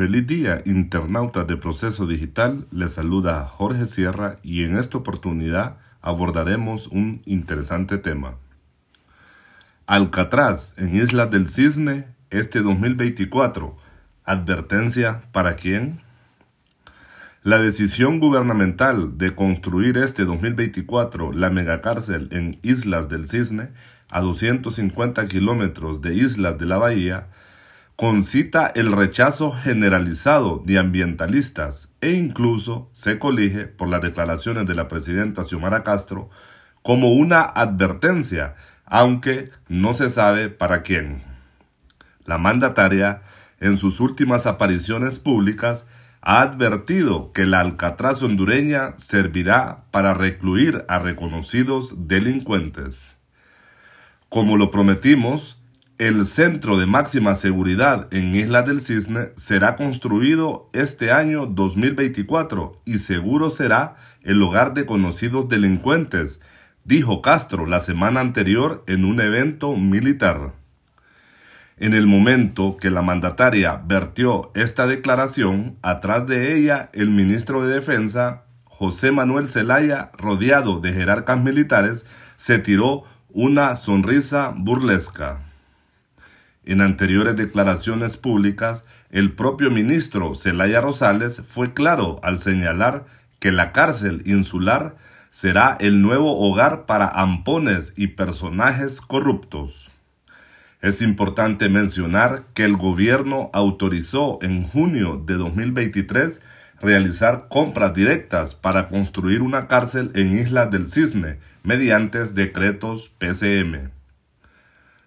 Feliz día, internautas de Proceso Digital. Les saluda Jorge Sierra y en esta oportunidad abordaremos un interesante tema. Alcatraz en Islas del Cisne este 2024. Advertencia para quién? La decisión gubernamental de construir este 2024 la megacárcel en Islas del Cisne, a 250 kilómetros de Islas de la Bahía, concita el rechazo generalizado de ambientalistas e incluso se colige por las declaraciones de la presidenta Xiomara Castro como una advertencia, aunque no se sabe para quién. La mandataria, en sus últimas apariciones públicas, ha advertido que la Alcatraz hondureña servirá para recluir a reconocidos delincuentes. Como lo prometimos, el centro de máxima seguridad en Isla del Cisne será construido este año 2024 y seguro será el hogar de conocidos delincuentes, dijo Castro la semana anterior en un evento militar. En el momento que la mandataria vertió esta declaración, atrás de ella el ministro de Defensa, José Manuel Zelaya, rodeado de jerarcas militares, se tiró una sonrisa burlesca. En anteriores declaraciones públicas, el propio ministro Celaya Rosales fue claro al señalar que la cárcel insular será el nuevo hogar para ampones y personajes corruptos. Es importante mencionar que el gobierno autorizó en junio de 2023 realizar compras directas para construir una cárcel en Isla del Cisne mediante decretos PCM.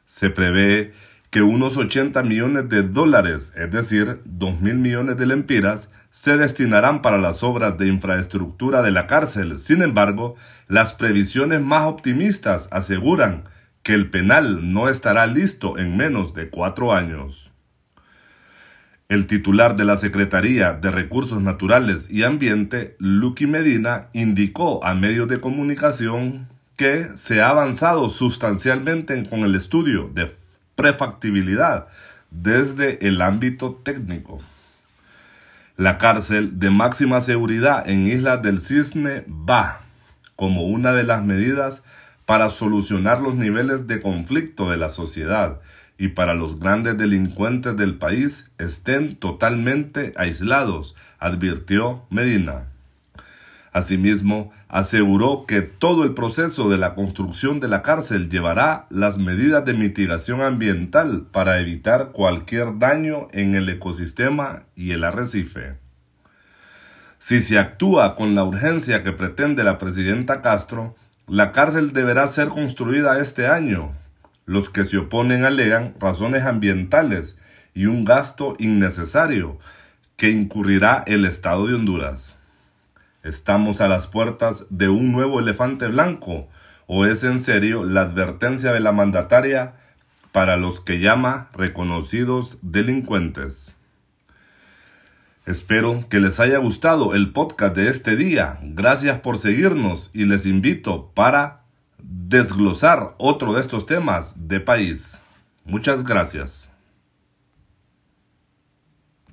Se prevé que unos 80 millones de dólares, es decir, 2 mil millones de lempiras, se destinarán para las obras de infraestructura de la cárcel. Sin embargo, las previsiones más optimistas aseguran que el penal no estará listo en menos de cuatro años. El titular de la Secretaría de Recursos Naturales y Ambiente, Lucky Medina, indicó a medios de comunicación que se ha avanzado sustancialmente con el estudio de prefactibilidad desde el ámbito técnico. La cárcel de máxima seguridad en Isla del Cisne va como una de las medidas para solucionar los niveles de conflicto de la sociedad y para los grandes delincuentes del país estén totalmente aislados, advirtió Medina. Asimismo, aseguró que todo el proceso de la construcción de la cárcel llevará las medidas de mitigación ambiental para evitar cualquier daño en el ecosistema y el arrecife. Si se actúa con la urgencia que pretende la presidenta Castro, la cárcel deberá ser construida este año. Los que se oponen alegan razones ambientales y un gasto innecesario que incurrirá el Estado de Honduras. ¿Estamos a las puertas de un nuevo elefante blanco? ¿O es en serio la advertencia de la mandataria para los que llama reconocidos delincuentes? Espero que les haya gustado el podcast de este día. Gracias por seguirnos y les invito para desglosar otro de estos temas de país. Muchas gracias.